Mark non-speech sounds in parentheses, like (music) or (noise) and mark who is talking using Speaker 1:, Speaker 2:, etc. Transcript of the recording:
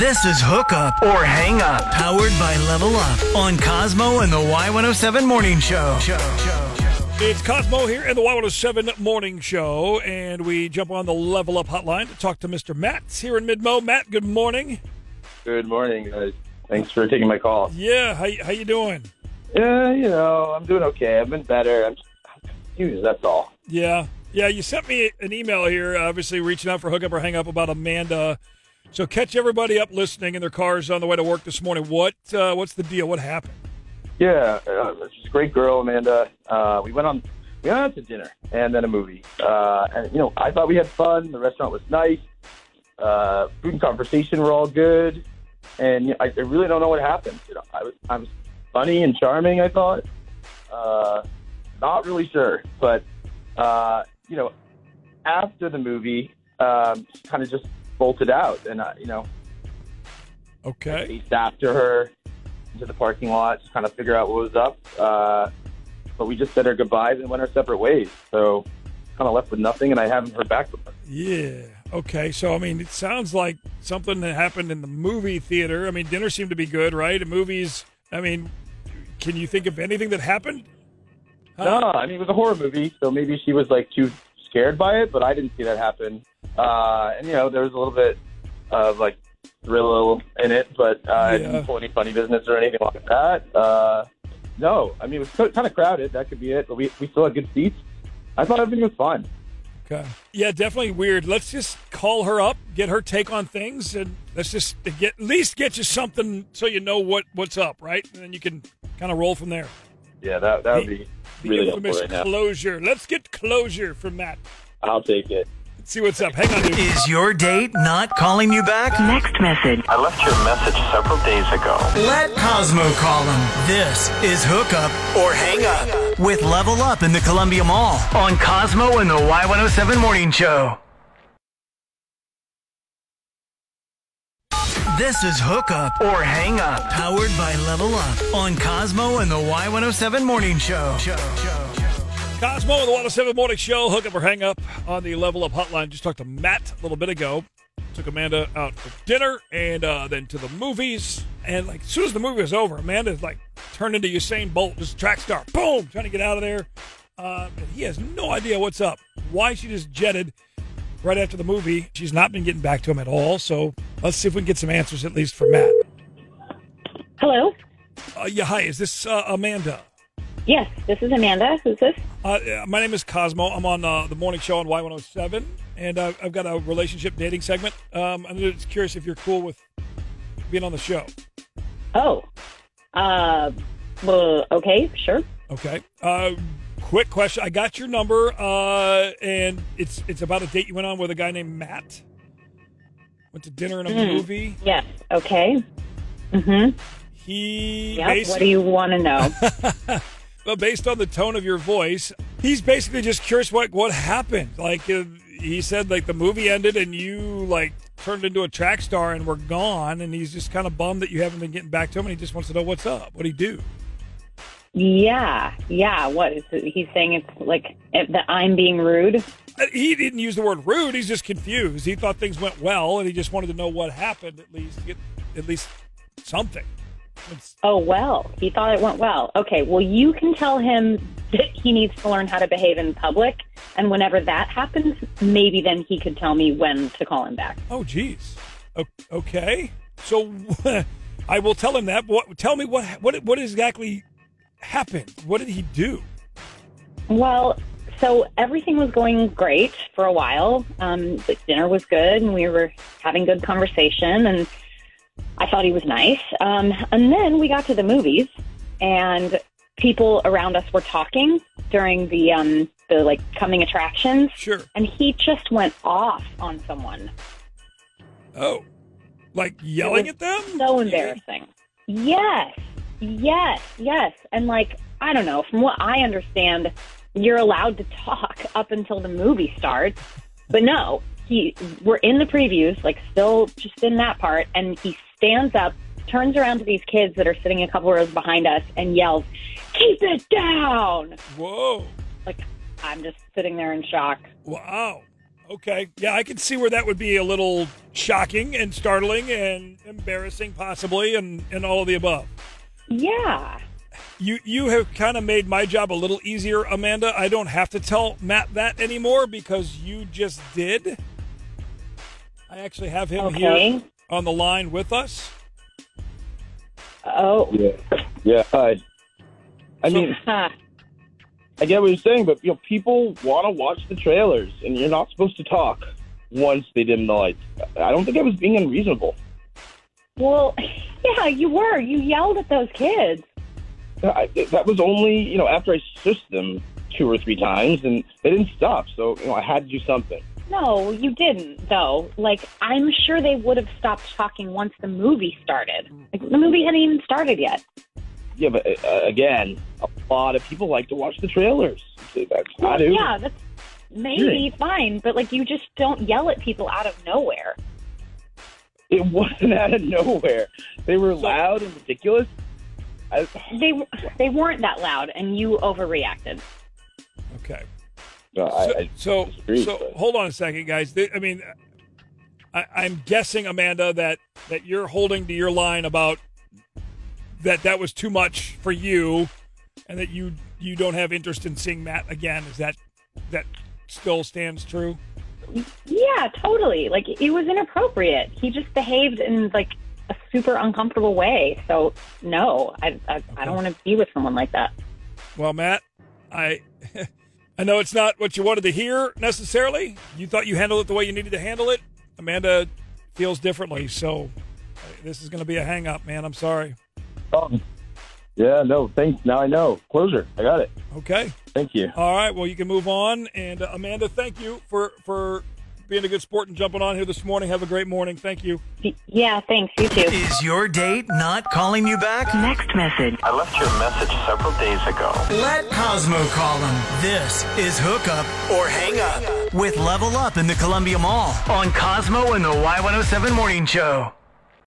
Speaker 1: This is Hook Up or Hang Up, powered by Level Up on Cosmo and the Y107 Morning Show.
Speaker 2: It's Cosmo here in the Y107 Morning Show, and we jump on the Level Up hotline to talk to Mr. Matt here in Midmo. Matt, good morning.
Speaker 3: Good morning, guys. Thanks for taking my call.
Speaker 2: Yeah, how, how you doing?
Speaker 3: Yeah, you know, I'm doing okay. I've been better. I'm, I'm confused. That's all.
Speaker 2: Yeah, yeah. You sent me an email here, obviously reaching out for Hook Up or Hang Up about Amanda. So catch everybody up listening in their cars on the way to work this morning. What uh, what's the deal? What happened?
Speaker 3: Yeah, uh, a great girl, Amanda. Uh, we went on, we went out to dinner and then a movie. Uh, and you know, I thought we had fun. The restaurant was nice. Uh, food and conversation were all good. And you know, I, I really don't know what happened. You know, I was, I was funny and charming. I thought. Uh, not really sure, but uh, you know, after the movie, um, kind of just bolted out, and uh, you know,
Speaker 2: Okay.
Speaker 3: I chased after her into the parking lot, to kind of figure out what was up. Uh, but we just said our goodbyes and went our separate ways. So kind of left with nothing, and I haven't heard back from her.
Speaker 2: Yeah. Okay. So I mean, it sounds like something that happened in the movie theater. I mean, dinner seemed to be good, right? And movies. I mean, can you think of anything that happened? Huh?
Speaker 3: No, I mean it was a horror movie, so maybe she was like too scared by it, but I didn't see that happen. Uh, and you know, there was a little bit of like thrill in it, but uh, I didn't pull any funny business or anything like that. Uh, no, I mean it was kind of crowded. That could be it, but we we still had good seats. I thought everything was fun.
Speaker 2: Okay. Yeah, definitely weird. Let's just call her up, get her take on things, and let's just get at least get you something so you know what what's up, right? And then you can kind of roll from there.
Speaker 3: Yeah, that that would be
Speaker 2: The
Speaker 3: really helpful
Speaker 2: infamous
Speaker 3: right now.
Speaker 2: closure. Let's get closure from Matt.
Speaker 3: I'll take it.
Speaker 2: Let's see what's up. Hang on, dude.
Speaker 1: Is your date not calling you back?
Speaker 4: Next message.
Speaker 5: I left you a message several days ago.
Speaker 1: Let Cosmo call him. This is Hookup or Hang Up with Level Up in the Columbia Mall on Cosmo and the Y107 Morning Show. This is Hookup or Hang Up, powered by Level Up on Cosmo and the Y107 Morning Show.
Speaker 2: Cosmo with the Water 7 Morning Show. Hook up or hang up on the Level Up hotline. Just talked to Matt a little bit ago. Took Amanda out for dinner and uh, then to the movies. And like as soon as the movie was over, Amanda like turned into Usain Bolt, just track star. Boom! Trying to get out of there. Uh, and he has no idea what's up. Why she just jetted right after the movie. She's not been getting back to him at all. So let's see if we can get some answers at least for Matt.
Speaker 6: Hello.
Speaker 2: Uh, yeah, hi. Is this uh, Amanda?
Speaker 6: Yes, this is Amanda. Who's this?
Speaker 2: Uh, yeah, my name is Cosmo. I'm on uh, the morning show on Y107, and uh, I've got a relationship dating segment. Um, I'm just curious if you're cool with being on the show.
Speaker 6: Oh. Uh. Well, okay. Sure.
Speaker 2: Okay. Uh, quick question. I got your number, uh, and it's it's about a date you went on with a guy named Matt. Went to dinner and a movie.
Speaker 6: Yes. Okay. Mm-hmm.
Speaker 2: He
Speaker 6: Yep.
Speaker 2: basi-
Speaker 6: What do you want to know? (laughs)
Speaker 2: Well, based on the tone of your voice, he's basically just curious what what happened. Like uh, he said, like the movie ended and you like turned into a track star and were gone, and he's just kind of bummed that you haven't been getting back to him, and he just wants to know what's up. What would he do?
Speaker 6: yeah. Yeah. What is it? He's saying? It's like eh, that I'm being rude.
Speaker 2: Uh, He didn't use the word rude. He's just confused. He thought things went well, and he just wanted to know what happened at least, get at least something.
Speaker 6: Oh well. He thought it went well. Okay. Well, you can tell him that he needs to learn how to behave in public, and whenever that happens, maybe then he could tell me when to call him back.
Speaker 2: oh, geez. Okay, so (laughs) I will tell him that. What? Tell me what what what exactly happened? What did he do?
Speaker 6: Well, so everything was going great for a while. Um, the dinner was good, and we were having good conversation, and I thought he was nice. Um, and then we got to the movies, and people around us were talking during the um, the like coming attractions,
Speaker 2: Sure.
Speaker 6: and he just went off on someone.
Speaker 2: Oh, like yelling at them?
Speaker 6: So embarrassing. Yes, yes, yes. And like, I don't know, from what I understand, you're allowed to talk up until the movie starts. But no, he we're in the previews, like still just in that part, and he stands up, turns around to these kids that are sitting a couple rows behind us and yells, Keep it down.
Speaker 2: Whoa!
Speaker 6: Like I'm just sitting there in shock.
Speaker 2: Wow. Okay. Yeah, I can see where that would be a little shocking and startling and embarrassing, possibly, and, and all of the above.
Speaker 6: Yeah.
Speaker 2: You you have kind of made my job a little easier, Amanda. I don't have to tell Matt that anymore because you just did. I actually have him
Speaker 6: Okay.
Speaker 2: here on the line with us.
Speaker 6: Oh.
Speaker 3: Yeah. Yeah. I, I
Speaker 2: So-
Speaker 3: mean,
Speaker 6: Huh.
Speaker 3: I get what you're saying, but you know, people want to watch the trailers, and you're not supposed to talk once they dim the lights. I don't think I was being unreasonable.
Speaker 6: Well, (laughs) yeah, you were. You yelled at those kids.
Speaker 3: I, that was only you know after I shushed them two or three times, and they didn't stop. So you know, I had to do something.
Speaker 6: No, you didn't, though. Like, I'm sure they would have stopped talking once the movie started. Like, the movie hadn't even started yet.
Speaker 3: Yeah, but uh, again, a lot of people like to watch the trailers. That's
Speaker 6: Well,
Speaker 3: not it.
Speaker 6: yeah, that's maybe fine, but like, you just don't yell at people out of nowhere.
Speaker 3: It wasn't (laughs) out of nowhere. They were loud and ridiculous. I, (sighs)
Speaker 6: They they weren't that loud, and you overreacted.
Speaker 2: Okay.
Speaker 3: No, I,
Speaker 2: So,
Speaker 3: I
Speaker 2: so,
Speaker 3: disagree,
Speaker 2: so
Speaker 3: but-
Speaker 2: hold on a second, guys. I mean, I, I'm guessing, Amanda, that that you're holding to your line about that that was too much for you, and that you you don't have interest in seeing Matt again. Is that that still stands true?
Speaker 6: Yeah, totally. Like, it was inappropriate. He just behaved in like a super uncomfortable way. So, no, I I, I don't want to be with someone like that.
Speaker 2: Well, Matt, I (laughs) I know it's not what you wanted to hear necessarily. You thought you handled it the way you needed to handle it. Amanda feels differently, so uh, this is going to be a hang up, man. I'm sorry.
Speaker 3: Um, yeah, no, thanks. Now I know. Closure. I got it.
Speaker 2: Okay.
Speaker 3: Thank you.
Speaker 2: All right. Well, you can move on. And uh, Amanda, thank you for for being a good sport and jumping on here this morning. Have a great morning. Thank you.
Speaker 6: Yeah, thanks. You too.
Speaker 1: Is your date not calling you back?
Speaker 4: Next message.
Speaker 5: I left you a message several days ago.
Speaker 1: Let Cosmo call him. This is Hook Up or Hang Up with Level Up in the Columbia Mall on Cosmo and the Y107 Morning Show.